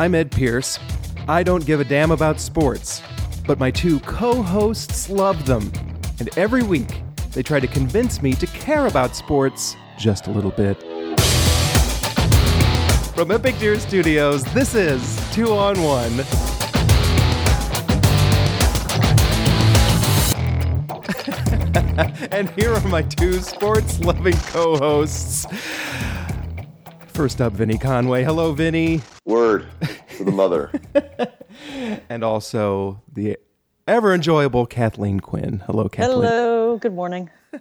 I'm Ed Pierce. I don't give a damn about sports, but my two co hosts love them. And every week, they try to convince me to care about sports just a little bit. From Epic Deer Studios, this is Two on One. and here are my two sports loving co hosts. First up, Vinny Conway. Hello, Vinny. Word to the mother. and also the ever enjoyable Kathleen Quinn. Hello, Kathleen. Hello, good morning.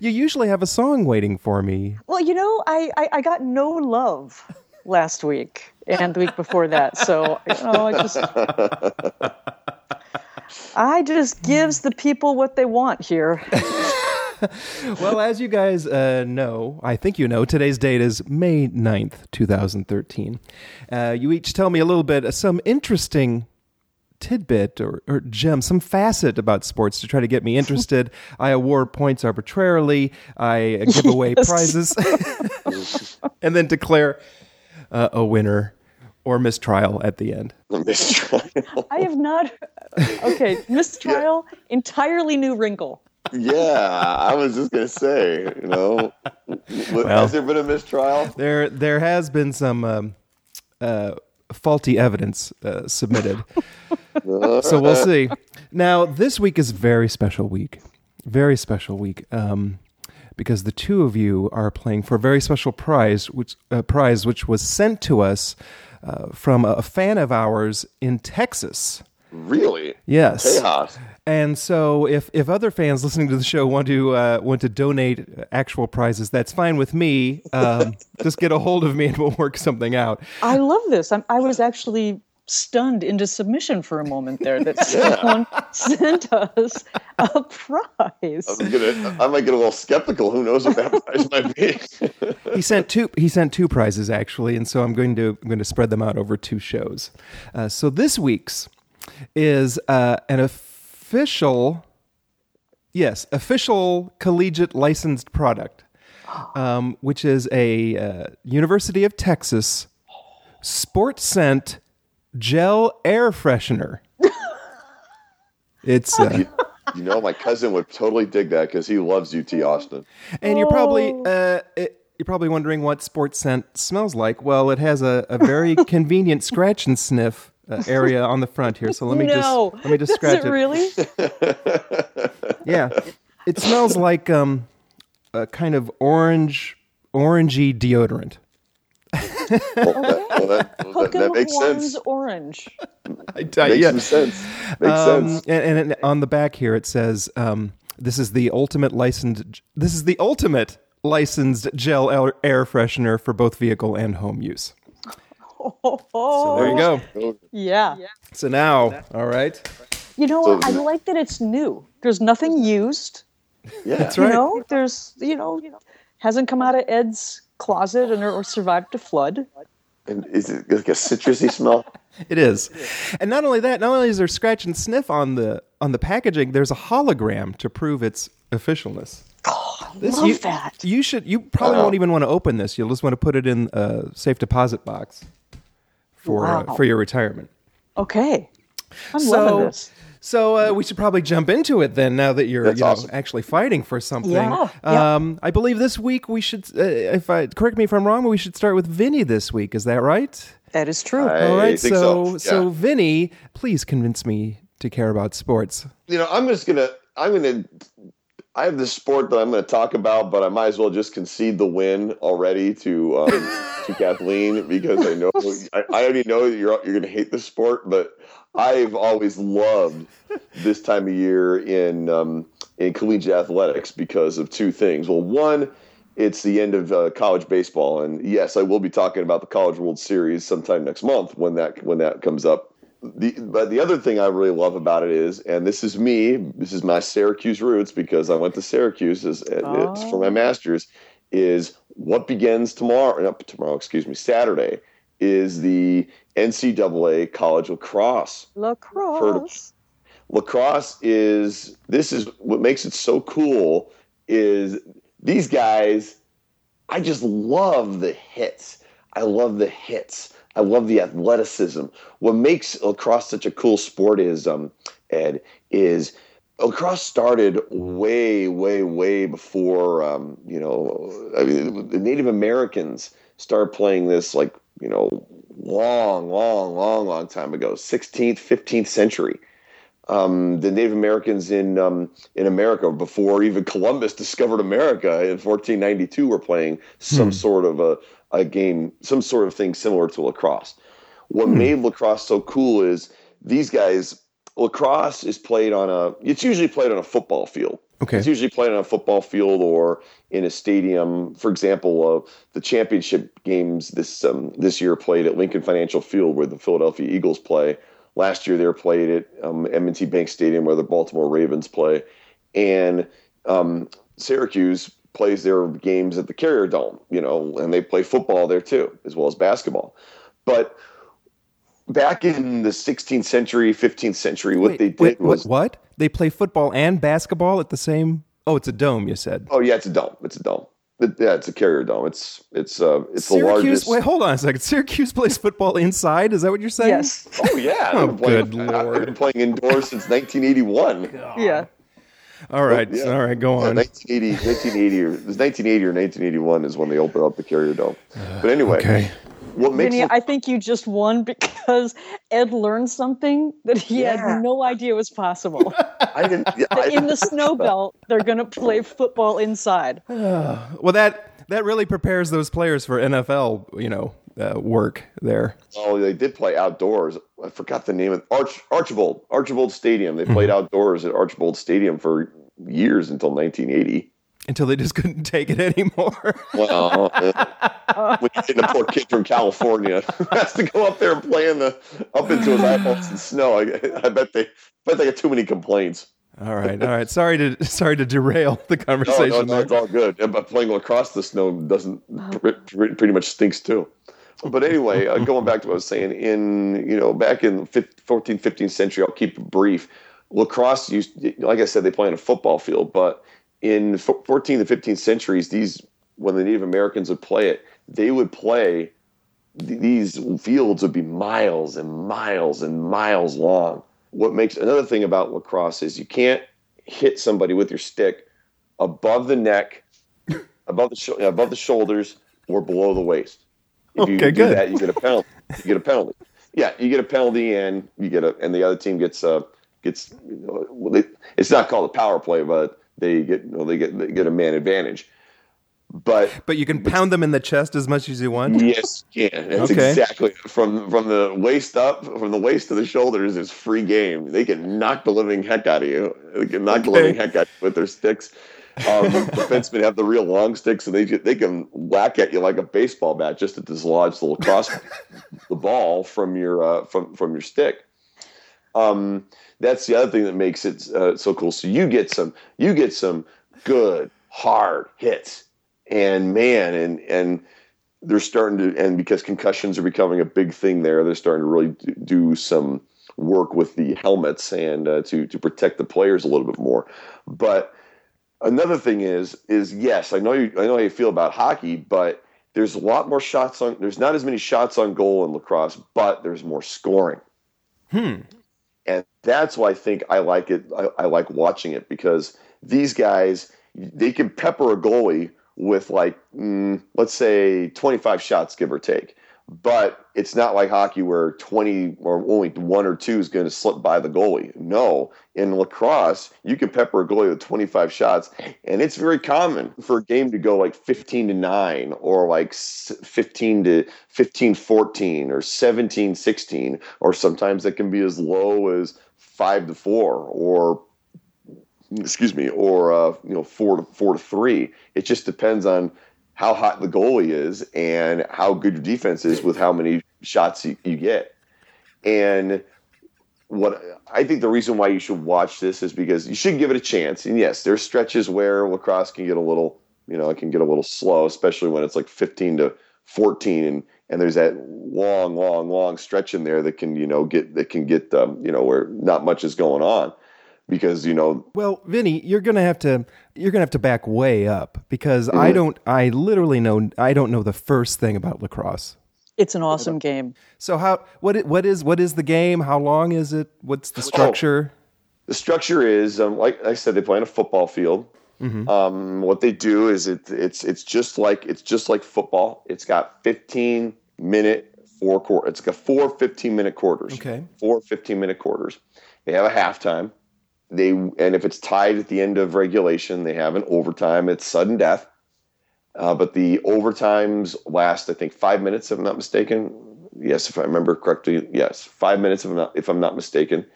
You usually have a song waiting for me. Well, you know, I, I, I got no love last week and the week before that. So, you know, I just I just gives the people what they want here. well, as you guys uh, know, I think you know, today's date is May 9th, 2013. Uh, you each tell me a little bit, uh, some interesting tidbit or, or gem, some facet about sports to try to get me interested. I award points arbitrarily. I uh, give away yes. prizes and then declare uh, a winner or mistrial at the end. Mistrial. I have not. Okay, mistrial, yeah. entirely new wrinkle. Yeah, I was just gonna say, you know, well, has there been a mistrial? There, there has been some um, uh, faulty evidence uh, submitted, so we'll see. Now, this week is a very special week, very special week, um, because the two of you are playing for a very special prize, which uh, prize which was sent to us uh, from a fan of ours in Texas. Really? Yes. Tejas. And so, if if other fans listening to the show want to uh, want to donate actual prizes, that's fine with me. Um, just get a hold of me, and we'll work something out. I love this. I'm, I was actually stunned into submission for a moment there that someone sent us a prize. I'm gonna, I might get a little skeptical. Who knows what that prize might be? he sent two. He sent two prizes actually, and so I'm going to I'm going to spread them out over two shows. Uh, so this week's is uh, an official, yes, official collegiate licensed product, um, which is a uh, University of Texas Sport Scent gel air freshener. it's. Uh, you know, my cousin would totally dig that because he loves UT Austin. And you're probably uh, it, you're probably wondering what Sport Scent smells like. Well, it has a, a very convenient scratch and sniff uh, area on the front here. So let me no. just let me just scratch it, it. Really? yeah, it smells like um, a kind of orange, orangey deodorant. well, that, well, that, that, that, makes sense. orange. I, I, Makes yeah. some sense. Makes um, sense. And, and, on the back here it says, um, "This is the ultimate licensed. This is the ultimate licensed gel air freshener for both vehicle and home use." So there you go. Yeah. So now, all right. You know what? I like that it's new. There's nothing used. Yeah, that's right. You know, there's you know, hasn't come out of Ed's closet and or survived a flood. And is it like a citrusy smell? It is. And not only that, not only is there scratch and sniff on the on the packaging, there's a hologram to prove its officialness. Oh, this, love you, that. You should. You probably won't even want to open this. You'll just want to put it in a safe deposit box for uh, wow. uh, for your retirement. Okay, I'm so, loving this. So uh, we should probably jump into it then. Now that you're you know, awesome. actually fighting for something, yeah, um, I believe this week we should. Uh, if I correct me if I'm wrong, we should start with Vinny this week. Is that right? That is true. I All right, so so, yeah. so Vinny, please convince me to care about sports. You know, I'm just gonna I'm gonna I have this sport that I'm going to talk about, but I might as well just concede the win already to um, to Kathleen because I know I, I already know you're you're going to hate this sport, but I've always loved this time of year in um, in collegiate athletics because of two things. Well, one, it's the end of uh, college baseball, and yes, I will be talking about the College World Series sometime next month when that when that comes up the but the other thing I really love about it is, and this is me, this is my Syracuse roots because I went to Syracuse as, oh. for my oh. master's. Is what begins tomorrow? Not tomorrow, excuse me. Saturday is the NCAA college lacrosse. Lacrosse. Lacrosse is this is what makes it so cool. Is these guys? I just love the hits. I love the hits I love the athleticism. What makes lacrosse such a cool sport is, um, Ed, is lacrosse started way, way, way before, um, you know, I mean, the Native Americans started playing this like, you know, long, long, long, long time ago, 16th, 15th century. Um, the Native Americans in um, in America before even Columbus discovered America in 1492 were playing some hmm. sort of a, a game, some sort of thing similar to lacrosse. What hmm. made lacrosse so cool is these guys. Lacrosse is played on a. It's usually played on a football field. Okay. It's usually played on a football field or in a stadium. For example, uh, the championship games this um, this year played at Lincoln Financial Field, where the Philadelphia Eagles play. Last year, they were played at um, M&T Bank Stadium, where the Baltimore Ravens play, and um, Syracuse plays their games at the Carrier Dome. You know, and they play football there too, as well as basketball. But back in the 16th century, 15th century, what wait, they did wait, was what they play football and basketball at the same. Oh, it's a dome. You said. Oh yeah, it's a dome. It's a dome. yeah, it's a carrier dome. It's it's uh it's Syracuse, the largest. Wait, hold on a second. Syracuse plays football inside. Is that what you're saying? Yes. Oh yeah. oh good playing, lord. They've been playing indoors since 1981. God. Yeah. All right, yeah. all right, go on. Yeah, 1980, 1980 or, it was 1980 or 1981 is when they opened up the Carrier Dome. But anyway, okay what makes Vinny, I think you just won because Ed learned something that he yeah. had no idea was possible. I didn't. Yeah, I in the snow belt, they're going to play football inside. well, that that really prepares those players for NFL, you know, uh, work there. Oh, they did play outdoors. I forgot the name of Arch Archbold Archbold Stadium. They played mm-hmm. outdoors at Archbold Stadium for years until 1980 until they just couldn't take it anymore. well, uh, when you get a poor kid from California who has to go up there and play in the up into his eyeballs in snow, I, I bet they I bet they get too many complaints. All right, all right. Sorry to sorry to derail the conversation. No, no, no it's all good. But playing lacrosse, the snow doesn't pretty much stinks too. But anyway, uh, going back to what I was saying, in you know back in the 14th, 15th century, I'll keep it brief. Lacrosse used, like I said, they play on a football field, but in 14th and 15th centuries, these when the Native Americans would play it, they would play these fields would be miles and miles and miles long. What makes another thing about lacrosse is you can't hit somebody with your stick above the neck, above the sh- above the shoulders, or below the waist. If okay, you do good. that, you get a penalty. You get a penalty. Yeah, you get a penalty, and you get a, and the other team gets uh gets. You know, it's not called a power play, but they get you know, they get they get a man advantage. But but you can pound them in the chest as much as you want. Yes, you can. That's okay. exactly from from the waist up, from the waist to the shoulders is free game. They can knock the living heck out of you. They can knock okay. the living heck out with their sticks. Um, defensemen have the real long sticks, and they they can whack at you like a baseball bat just to dislodge the lacrosse the ball from your uh, from from your stick. Um, that's the other thing that makes it uh, so cool. So you get some you get some good hard hits, and man, and and they're starting to and because concussions are becoming a big thing there, they're starting to really do some work with the helmets and uh, to to protect the players a little bit more. But another thing is is yes, I know you I know how you feel about hockey, but there's a lot more shots on there's not as many shots on goal in lacrosse, but there's more scoring. Hmm and that's why I think I like it. I, I like watching it because these guys they can pepper a goalie with like mm, let's say 25 shots give or take but it's not like hockey where 20 or only one or two is going to slip by the goalie. No, in lacrosse, you can pepper a goalie with 25 shots, and it's very common for a game to go like 15 to 9 or like 15 to 15 14 or 17 16, or sometimes it can be as low as 5 to 4 or excuse me or uh, you know 4 to 4 to 3 it just depends on how hot the goalie is and how good your defense is with how many shots you, you get. And what I think the reason why you should watch this is because you should give it a chance. And yes, there's stretches where lacrosse can get a little, you know, it can get a little slow, especially when it's like 15 to 14 and and there's that long, long, long stretch in there that can, you know, get that can get, um, you know, where not much is going on because you know well vinny you're gonna have to you're gonna have to back way up because mm-hmm. i don't i literally know i don't know the first thing about lacrosse It's an awesome game. So how what i- what is what is the game? How long is it? What's the structure? The structure is, um, like I said, they play on a football field. Um, what they do is it, it's it's just like it's just like football. It's got 15 minute four quarter. It's got four 15 minute quarters. Okay. Four 15 minute quarters. They have a halftime. They and if it's tied at the end of regulation, they have an overtime. It's sudden death. Uh, but the overtimes last, I think, five minutes, if I'm not mistaken. Yes, if I remember correctly. Yes, five minutes, if I'm not, if I'm not mistaken.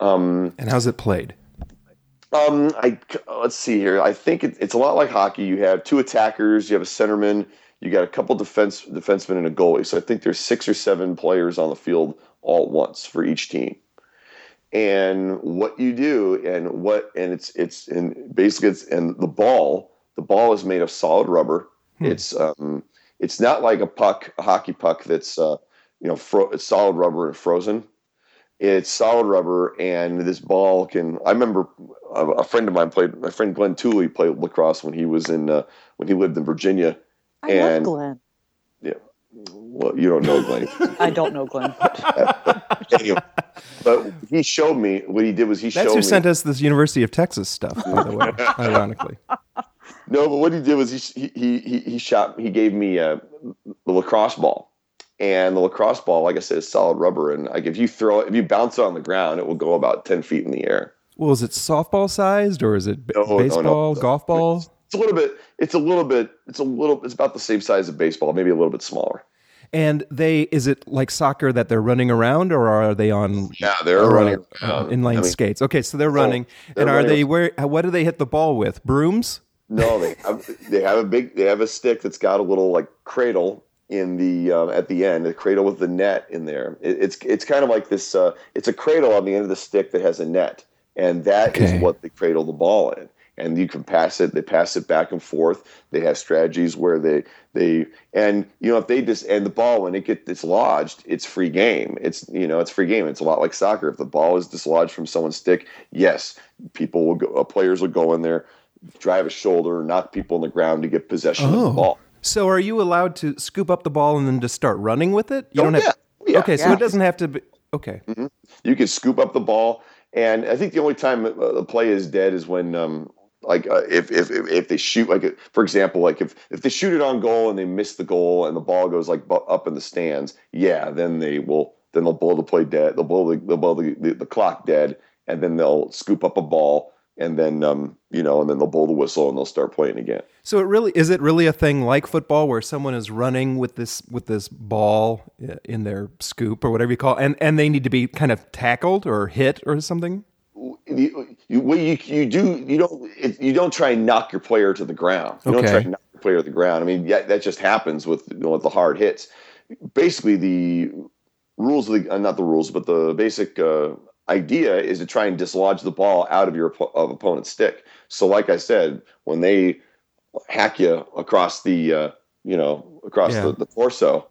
Um, And how's it played? um, I let's see here. I think it, it's a lot like hockey. You have two attackers, you have a centerman, you got a couple defense defensemen and a goalie. So I think there's six or seven players on the field all at once for each team. And what you do, and what, and it's it's and basically it's and the ball. The ball is made of solid rubber. It's um, it's not like a puck, a hockey puck that's uh, you know, fro- it's solid rubber and frozen it's solid rubber and this ball can i remember a, a friend of mine played my friend glenn tooley played lacrosse when he was in uh, when he lived in virginia I And- love Glenn. Yeah well you don't know glenn I don't know Glenn. anyway but he showed me what he did was he That's showed who me sent us this University of Texas stuff, by the way. ironically, No, but what he did was he he he, he shot. He gave me uh, the lacrosse ball, and the lacrosse ball, like I said, is solid rubber. And like if you throw it, if you bounce it on the ground, it will go about ten feet in the air. well, is it softball sized or is it b- No, no, no. baseball, golf ball? It's a little bit. It's a little bit. It's a little. It's about the same size of baseball, maybe a little bit smaller. And they is it like soccer that they're running around, or are they on Yeah, they're or, running uh, inline I mean, skates? Okay, so they're running, they're and are running- they where? What do they hit the ball with? Brooms? No, they have they have a big they have a stick that's got a little like cradle in the um, at the end, a cradle with the net in there. It, it's it's kind of like this. Uh, it's a cradle on the end of the stick that has a net, and that is Okay. what they cradle the ball in. And you can pass it. They pass it back and forth. They have strategies where they they and you know if they just and the ball when it gets dislodged, it's free game. It's you know it's free game. It's a lot like soccer. If the ball is dislodged from someone's stick, yes, people will go. Uh, players will go in there drive a shoulder, knock people on the ground to get possession of the Oh. ball. So are you allowed to scoop up the ball and then just start running with it? You Oh, don't have. yeah. Yeah. Okay, so it doesn't have to be. Okay. You can scoop up the ball, and I think the only time the play is dead is when, um, like, uh, if, if if they shoot, like, for example, like if if they shoot it on goal and they miss the goal and the ball goes like up in the stands, yeah, then they will then they'll blow the play dead. They'll blow the they'll blow the, the, the clock dead, and then they'll scoop up a ball. And then, um, you know, and then they'll blow the whistle and they'll start playing again. So it really is it really a thing like football where someone is running with this with this ball uh, in their scoop or whatever you call it, and and they need to be kind of tackled or hit or something? You, you, you, you do you don't you don't try and knock your player to the ground. You don't try and knock your player to the ground. I mean, yeah, that just happens with you know, with the hard hits. Basically, the rules of the uh, not the rules, but the basic uh, idea is to try and dislodge the ball out of your of opponent's stick. So, like I said, when they hack you across the uh, you know across Yeah. the, the torso,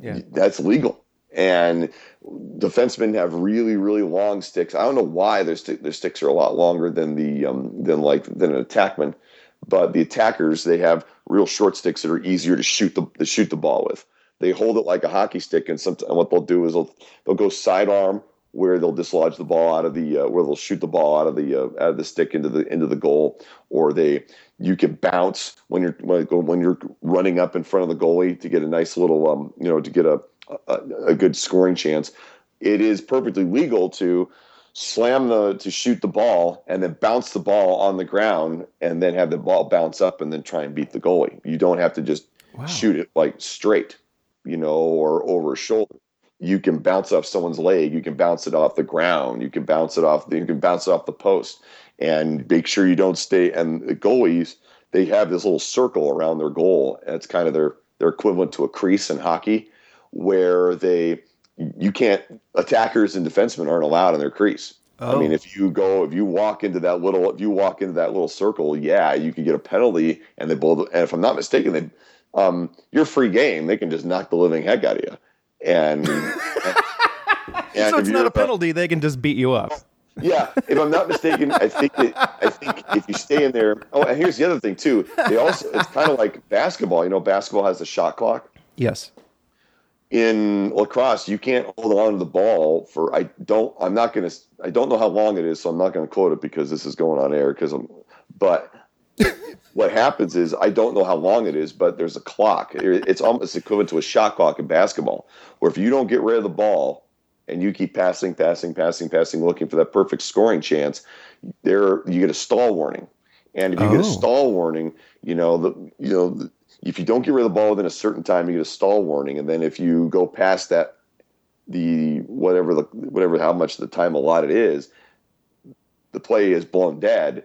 Yeah. that's legal. And defensemen have really, really long sticks. I don't know why their sti- their sticks are a lot longer than the um, than like than an attackman, but the attackers they have real short sticks that are easier to shoot the to shoot the ball with. They hold it like a hockey stick, and sometimes what they'll do is they'll they'll go sidearm where they'll dislodge the ball out of the uh, where they'll shoot the ball out of the uh, out of the stick into the into the goal, or they you can bounce when you're when you're running up in front of the goalie to get a nice little um you know to get a a, a good scoring chance. It is perfectly legal to slam the to shoot the ball and then bounce the ball on the ground and then have the ball bounce up and then try and beat the goalie. You don't have to just Wow. shoot it like straight, you know, or over a shoulder. You can bounce off someone's leg. You can bounce it off the ground. You can bounce it off. the, You can bounce it off the post, and make sure you don't stay. And the goalies, they have this little circle around their goal, it's kind of their their equivalent to a crease in hockey, where they you can't attackers and defensemen aren't allowed in their crease. I Oh. mean, if you go, if you walk into that little, if you walk into that little circle, yeah, you could get a penalty, and they both. And if I'm not mistaken, they, um, you're free game. They can just knock the living heck out of you. And, and so it's not a penalty; they can just beat you up. yeah, if I'm not mistaken, I think that, I think if you stay in there. Oh, and here's the other thing too. They also it's kind of like basketball. You know, basketball has the shot clock. Yes. In lacrosse, you can't hold on to the ball for I don't I'm not going to I don't know how long it is, so I'm not going to quote it because this is going on air because I'm but what happens is I don't know how long it is, but there's a clock. It's almost equivalent to a shot clock in basketball, where if you don't get rid of the ball and you keep passing, passing, passing, passing, looking for that perfect scoring chance, there you get a stall warning. And if you oh. get a oh. stall warning, you know the you know the, if you don't get rid of the ball within a certain time, you get a stall warning, and then if you go past that, the whatever the whatever how much the time allotted is, the play is blown dead,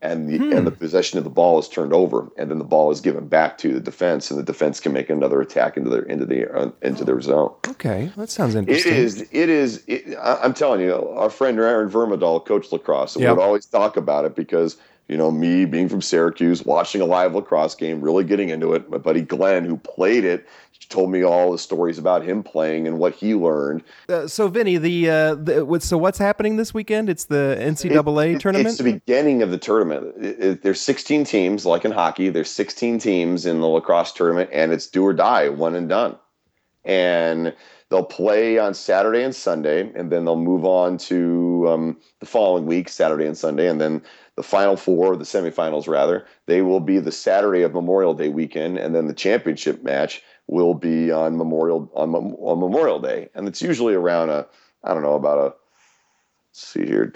and the hmm. and the possession of the ball is turned over, and then the ball is given back to the defense, and the defense can make another attack into their into the uh, into their zone. Okay, that sounds interesting. It is. It is. It, I'm telling you, our friend Aaron Vermadal, coach lacrosse, yep. would always talk about it because you know, me being from Syracuse, watching a live lacrosse game, really getting into it. My buddy Glenn, who played it, told me all the stories about him playing and what he learned. Uh, so, Vinny, the, uh, the, so what's happening this weekend? It's the NCAA it, tournament. It's the beginning of the tournament. It, it, there's 16 teams, like in hockey. There's 16 teams in the lacrosse tournament, and it's do or die, one and done. And they'll play on Saturday and Sunday, and then they'll move on to um, the following week, Saturday and Sunday, and then the final four, the semifinals rather, they will be the Saturday of Memorial Day weekend, and then the championship match will be on Memorial on, on Memorial Day, and it's usually around a I don't know about a see here.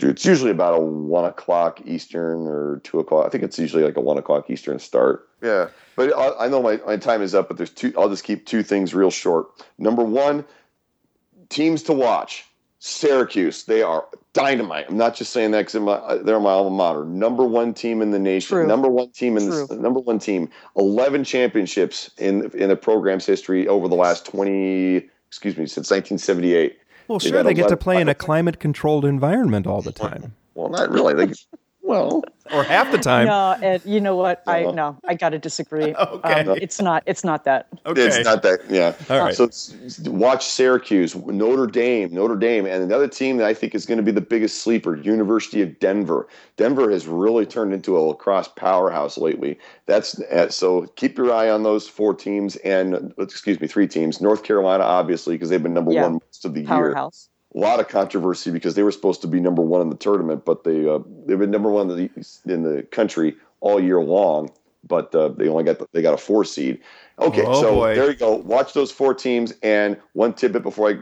It's usually about a one o'clock Eastern or two o'clock. I think it's usually like a one o'clock Eastern start. Yeah, but I, I know my, my time is up. But there's two. I'll just keep two things real short. Number one, teams to watch. Syracuse, they are dynamite. I'm not just saying that because uh, they're my alma mater. Number one team in the nation. True. Number one team in True. the number one team. Eleven championships in in the program's history over the last twenty. Excuse me, since 1978. Well, sure, they get to play in a climate controlled environment all the time. Well, not really. They, well, or half the time. No, Ed, you know what? I no, I got to disagree. okay, um, it's not. It's not that. Okay, it's not that. Yeah. All right. So watch Syracuse, Notre Dame, Notre Dame, and another team that I think is going to be the biggest sleeper, University of Denver. Denver has really turned into a lacrosse powerhouse lately. That's uh, so. Keep your eye on those four teams, and excuse me, three teams. North Carolina, obviously, because they've been number yeah. one most of the powerhouse. year a lot of controversy because they were supposed to be number one in the tournament, but they uh, they've been number one in the, in the country all year long. But uh, they only got the, they got a four seed. Okay, oh, so boy. there you go. Watch those four teams. And one tidbit before I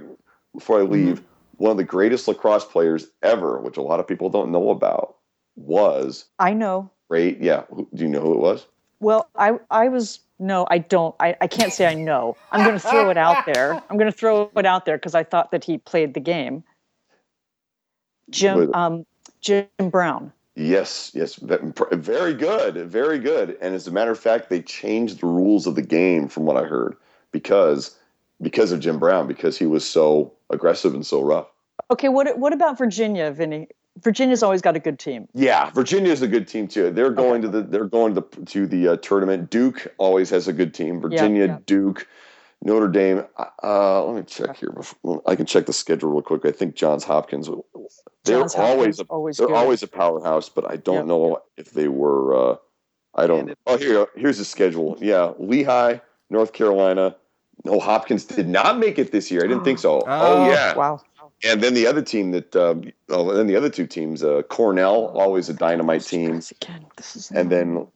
before I leave, mm-hmm. one of the greatest lacrosse players ever, which a lot of people don't know about, was I know. Right? Yeah. Do you know who it was? Well, I I was no, I don't. I, I can't say I know. I'm going to throw it out there. I'm going to throw it out there because I thought that he played the game. Jim um, Jim Brown. Yes, yes, very good, very good. And as a matter of fact, they changed the rules of the game from what I heard because because of Jim Brown because he was so aggressive and so rough. Okay, what what about Virginia, Vinny? Virginia's always got a good team. Yeah, Virginia's a good team too. They're going okay. to the they're going to the, to the uh, tournament. Duke always has a good team. Virginia, yeah, yeah. Duke, Notre Dame. Uh, let me check here. Before, I can check the schedule real quick. I think Johns Hopkins. They're Johns always Hopkins, a, always they're good. always a powerhouse, but I don't yep. know if they were. Uh, I don't. Oh, here here's the schedule. Yeah, Lehigh, North Carolina. No, Hopkins did not make it this year. I didn't think so. Oh, oh yeah. Wow and then the other team that, um, oh, then the other two teams, uh, Cornell, always a dynamite team, and then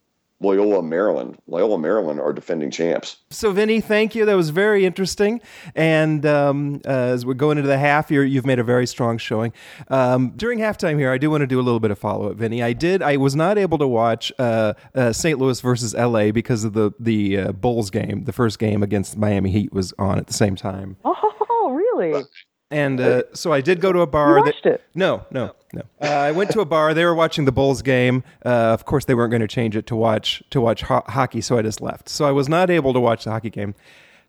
Loyola Maryland. Loyola Maryland are defending champs. So, Vinny, thank you. That was very interesting. And um, uh, as we're going into the half, you have made a very strong showing. Um, during halftime here, I do want to do a little bit of follow up, Vinny. I did. I was not able to watch uh, uh, St. Louis versus LA because of the the uh, Bulls game. The first game against Miami Heat was on at the same time. Oh, really? And uh, so I did go to a bar. You watched that, it? No, no, no. Uh, I went to a bar. They were watching the Bulls game. Uh, of course, they weren't going to change it to watch to watch ho- hockey, so I just left. So I was not able to watch the hockey game.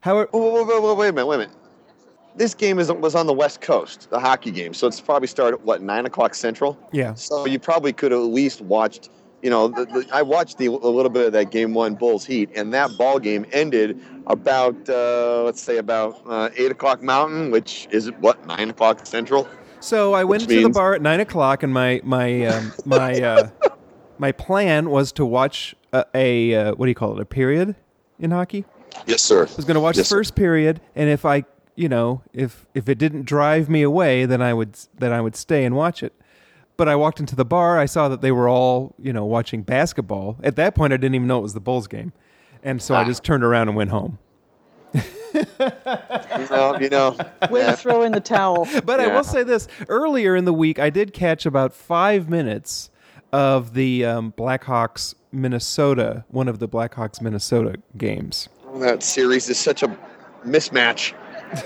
However, wait, wait, wait, wait a minute, wait a minute. This game is was on the West Coast, the hockey game. So it's probably started at what nine o'clock Central. Yeah. So you probably could have at least watched you know, the, the, I watched the, a little bit of that game one Bulls Heat, and that ball game ended about uh, let's say about uh, eight o'clock Mountain, which is what nine o'clock Central. So I went to the bar at nine o'clock, and my my um, my uh, my plan was to watch a, a uh, what do you call it? A period in hockey. Yes, sir. I was going to watch Yes, the sir. first period, and if I, you know, if if it didn't drive me away, then I would then I would stay and watch it. But I walked into the bar. I saw that they were all, you know, watching basketball. At that point, I didn't even know it was the Bulls game, and so I Ah. just turned around and went home. Well, you know, Way yeah. to throw in the towel. But I will say this: earlier in the week, I did catch about five minutes of the um, Blackhawks Minnesota, one of the Blackhawks Minnesota games. that series is such a mismatch.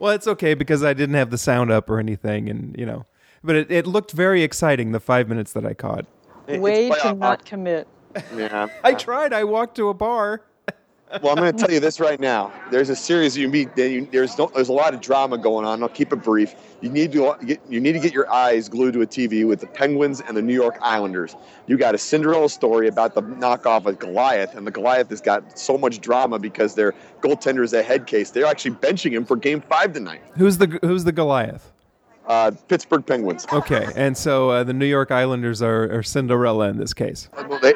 Well, it's okay because I didn't have the sound up or anything, and you know, but it, it looked very exciting the five minutes that I caught. It- Way to playoff not commit. Yeah. I tried. I walked to a bar. Well, I'm going to tell you this right now. There's a series you meet. You, there's no, there's a lot of drama going on. I'll keep it brief. You need to get you need to get your eyes glued to a TV with the Penguins and the New York Islanders. You got a Cinderella story about the knockoff of Goliath, and the Goliath has got so much drama because their goaltender is a head case. They're actually benching him for Game Five tonight. Who's the Who's the Goliath? Uh, Pittsburgh Penguins. Okay, and so uh, the New York Islanders are, are Cinderella in this case. Well, They,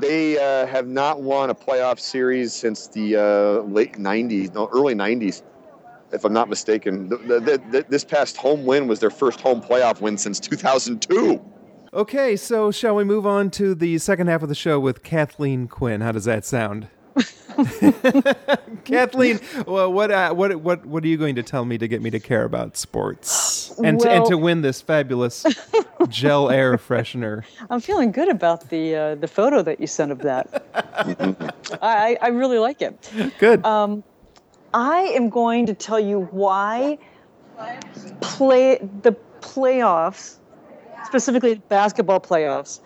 they uh, have not won a playoff series since the uh, late 90s, no, early 90s, if I'm not mistaken. The, the, the, the- this past home win was their first home playoff win since 2002. Okay, so shall we move on to the second half of the show with Kathleen Quinn? How does that sound? Kathleen, well, what, uh, what, what, what are you going to tell me to get me to care about sports and to, and to win this fabulous gel air freshener? I'm feeling good about the uh, the photo that you sent of that. I, I really like it. Good. Um, I am going to tell you why play the playoffs, specifically basketball playoffs,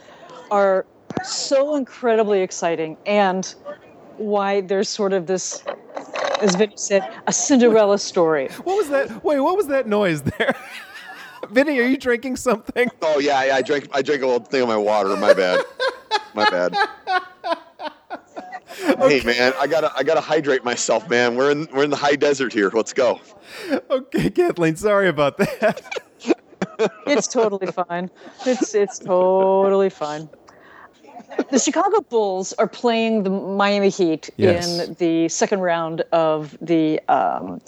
are so incredibly exciting, and why there's sort of this, as Vinny said, a Cinderella story. what was that? Wait, what was that noise there? Vinny, are you drinking something? Oh yeah, yeah. I drank I drank a little thing of my water. My bad. My bad. Hey man, I gotta I gotta hydrate myself, man. We're in we're in the high desert here. Let's go. Okay, Kathleen, sorry about that. It's totally fine. It's it's totally fine. The Chicago Bulls are playing the Miami Heat Yes. in the second round of the um,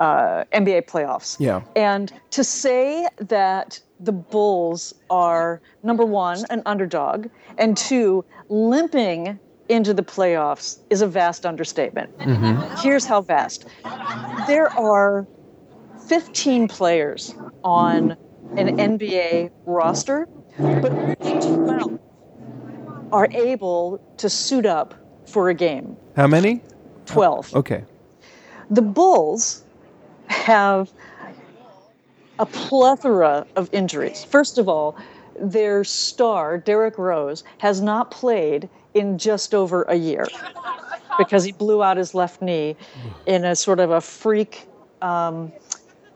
uh, NBA playoffs. Yeah. And to say that the Bulls are number one, an underdog, and two, limping into the playoffs is a vast understatement. Here's how vast there are 15 players on an NBA roster, but only 12 are able to suit up for a game. How many? 12. Okay. The Bulls have a plethora of injuries. First of all, their star, Derrick Rose, has not played in just over a year because he blew out his left knee in a sort of a freak um,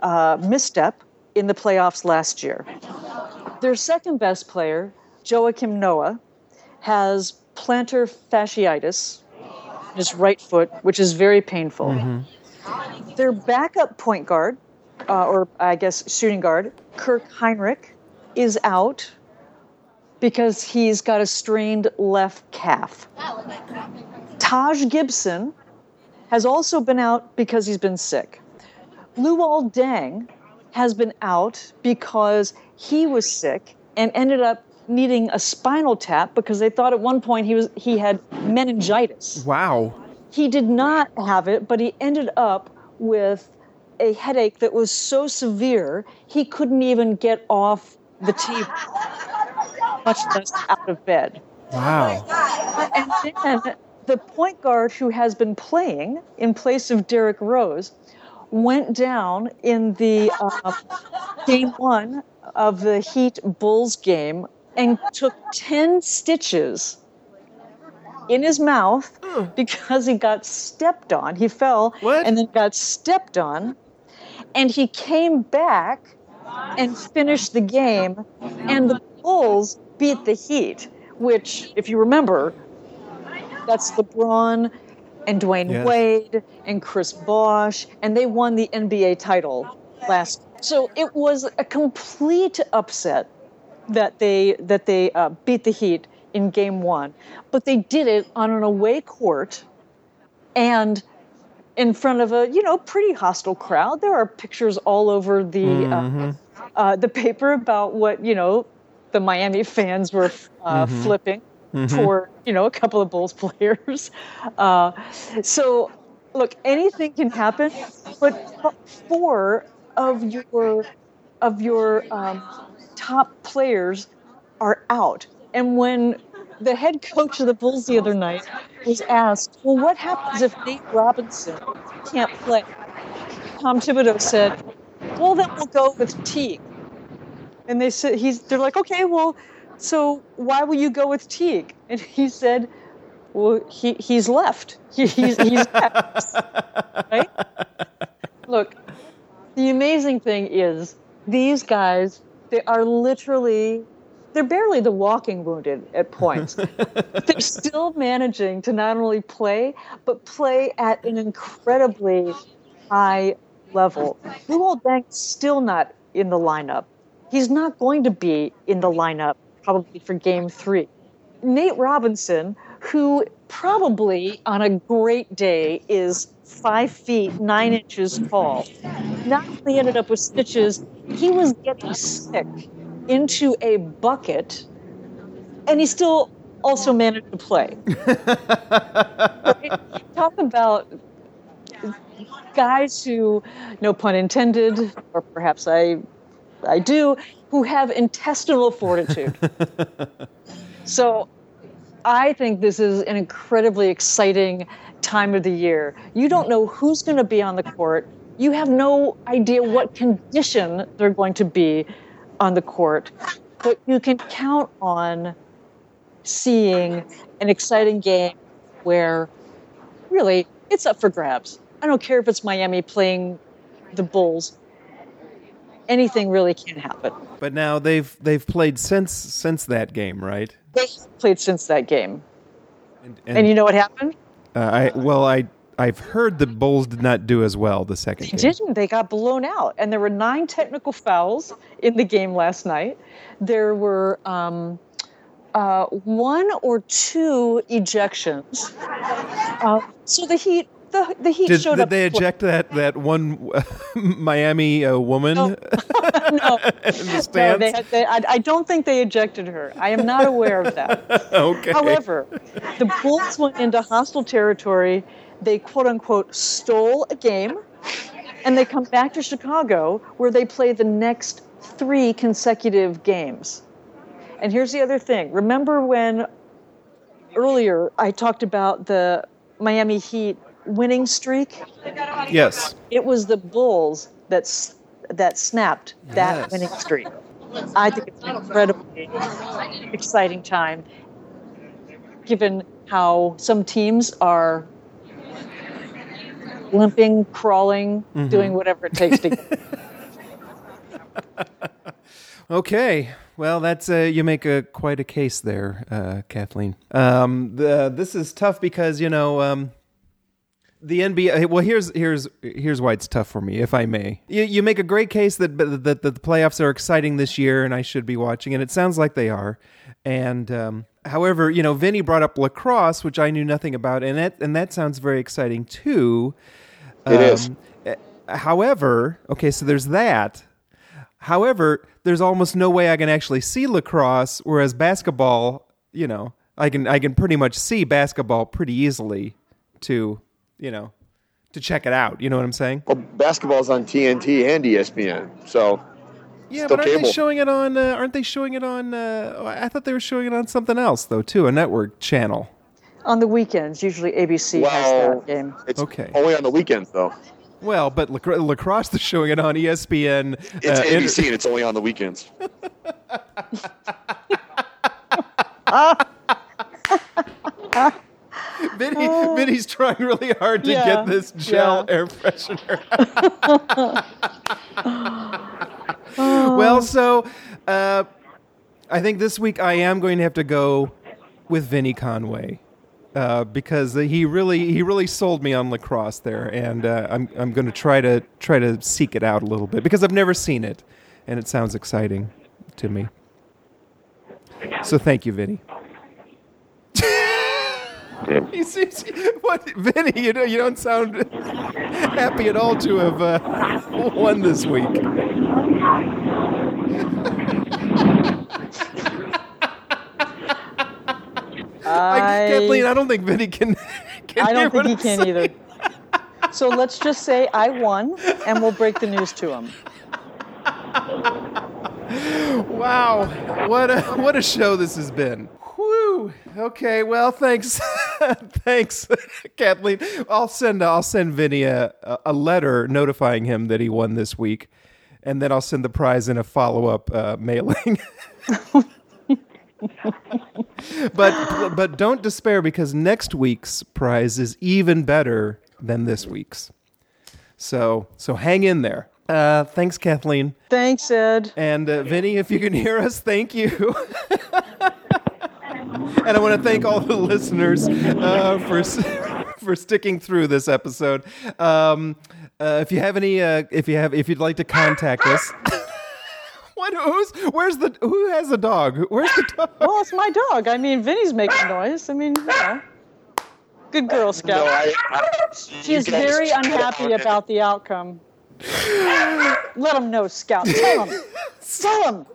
uh, misstep in the playoffs last year. Their second best player, Joakim Noah, has plantar fasciitis, in his right foot, which is very painful. Their backup point guard, uh, or I guess shooting guard, Kirk Hinrich, is out because he's got a strained left calf. Taj Gibson has also been out because he's been sick. Luol Deng has been out because he was sick and ended up needing a spinal tap because they thought at one point he was he had meningitis. Wow. He did not have it, but he ended up with a headache that was so severe he couldn't even get off the table, much less out of bed. Wow. And then the point guard who has been playing in place of Derrick Rose went down in the uh, game one of the Heat Bulls game and took 10 stitches in his mouth hmm. because he got stepped on. He fell What? and then got stepped on. And he came back and finished the game. And the Bulls beat the Heat, which, if you remember, that's LeBron and Dwyane Yes. Wade and Chris Bosh, and they won the NBA title last. So it was a complete upset that they that they uh, beat the Heat in game one, but they did it on an away court and in front of a you know pretty hostile crowd. There are pictures all over the Mm-hmm. uh, uh, the paper about what you know the Miami fans were uh, Mm-hmm. flipping for you know a couple of Bulls players. Uh, so look, anything can happen, but four of your of your um, top players are out. And when the head coach of the Bulls the other night was asked, "Well, what happens if Nate Robinson can't play?" Tom Thibodeau said, "Well, then we'll go with Teague." And they said, "He's." They're like, "Okay, well, so why will you go with Teague?" And he said, "Well, he he's left. He, he's he's left." right? Look, the amazing thing is these guys they are literally they're barely the walking wounded at points. They're still managing to not only play but play at an incredibly high level. Luol Deng's still not in the lineup. He's not going to be in the lineup probably for game three. Nate robinson who probably on a great day is five feet nine inches tall not only ended up with stitches, he was getting sick into a bucket, and he still also managed to play. Talk about guys who, no pun intended, or perhaps I, I do, who have intestinal fortitude. so, I think this is an incredibly exciting time of the year. You don't mm. know who's going to be on the court you have no idea what condition they're going to be on the court, but you can count on seeing an exciting game where really it's up for grabs. I don't care if it's Miami playing the Bulls. Anything really can happen. But now they've they've played since since that game, right? They played since that game. And, And you know what happened? Uh, I well I I've heard the Bulls did not do as well the second They game. didn't. They got blown out. And there were nine technical fouls in the game last night. There were um, uh, one or two ejections. Uh, so the Heat, the, the Heat Did, showed did up. they eject that that one Miami uh, woman No. no, the no, they, had- they, I, I don't think they ejected her. I am not aware of that. okay. However, the Bulls went into hostile territory. They quote unquote stole a game, and they come back to Chicago where they play the next three consecutive games. And here's the other thing remember when earlier I talked about the Miami Heat winning streak? yes. It was the Bulls that, that snapped that Yes. winning streak. I think it's an incredibly exciting time, given how some teams are limping, crawling, doing whatever it takes to get. Okay. Well, that's uh, you make a quite a case there, uh, Kathleen. Um, the, this is tough because you know um, the NBA. Well, here's here's here's why it's tough for me, if I may. You, you make a great case that, that that the playoffs are exciting this year, and I should be watching, and it sounds like they are. And um, however, you know, Vinny brought up lacrosse, which I knew nothing about, and that and that sounds very exciting too. It is. eh, However, okay, so there's that. However, there's almost no way I can actually see lacrosse, whereas basketball, you know, I can I can pretty much see basketball pretty easily to, you know, to check it out. You know what I'm saying? Well, basketball's on TNT and ESPN, so Yeah, Still but aren't they showing it on? Uh, aren't they showing it on? Uh, I thought they were showing it on something else though, too, a network channel. On the weekends, usually ABC has well, that game. it's Okay. only on the weekends though. Well, but lacro- lacrosse they're showing it on ESPN. It's uh, inter- ABC and it's only on the weekends. Vinny, Vinny's trying really hard to Yeah, get this gel yeah. air freshener. well, so uh, I think this week I am going to have to go with Vinny Conway uh, because he really he really sold me on lacrosse there, and uh, I'm I'm going to try to try to seek it out a little bit because I've never seen it, and it sounds exciting to me. So thank you, Vinny. He seems what Vinny. You know, you don't sound happy at all to have uh, won this week. I, Kathleen, I don't think Vinny can. can I don't think he I'm can saying. either. So let's just say I won, and we'll break the news to him. Wow, what a what a show this has been. Whew. Okay, well, thanks, thanks, Kathleen. I'll send I'll send Vinny a, a letter notifying him that he won this week, and then I'll send the prize in a follow up uh, mailing. but but don't despair because next week's prize is even better than this week's. So so hang in there. Uh, thanks, Kathleen. Thanks, Ed. And uh, Vinny, if you can hear us, thank you. and I want to thank all the listeners uh, for for sticking through this episode. Um, uh, if you have any, uh, if you have, if you'd like to contact us. What? Who's? Where's the? Who has a dog? Where's the dog? Well, it's my dog. I mean, Vinny's making noise. I mean, you know. Good Girl Scout. No, I, I, she is very unhappy about the outcome. Let them know, Scout. Tell them. Tell him.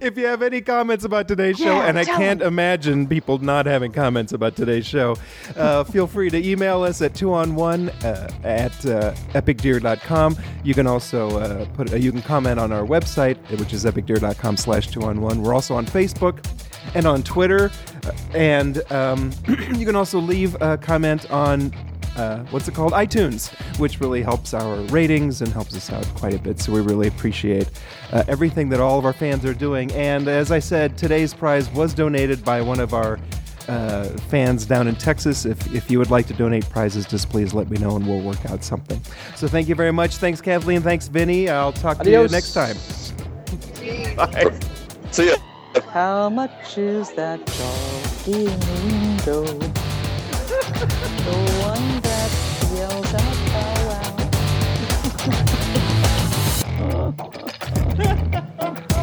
if you have any comments about today's show, Yeah, and I can't imagine people not having comments about today's show, uh, feel free to email us at two on one uh, at uh, epicdeer.com. You can also uh, put uh, you can comment on our website, which is epicdeer.com slash two on one. We're also on Facebook and on Twitter, uh, and um, you can also leave a comment on uh, what's it called? iTunes, which really helps our ratings and helps us out quite a bit. So we really appreciate uh, everything that all of our fans are doing. And as I said, today's prize was donated by one of our uh, fans down in Texas. If, if you would like to donate prizes, just please let me know and we'll work out something. So thank you very much. Thanks, Kathleen. Thanks, Vinny. I'll talk to you next time. Bye. see ya. How much is that dog in the window? The one that out.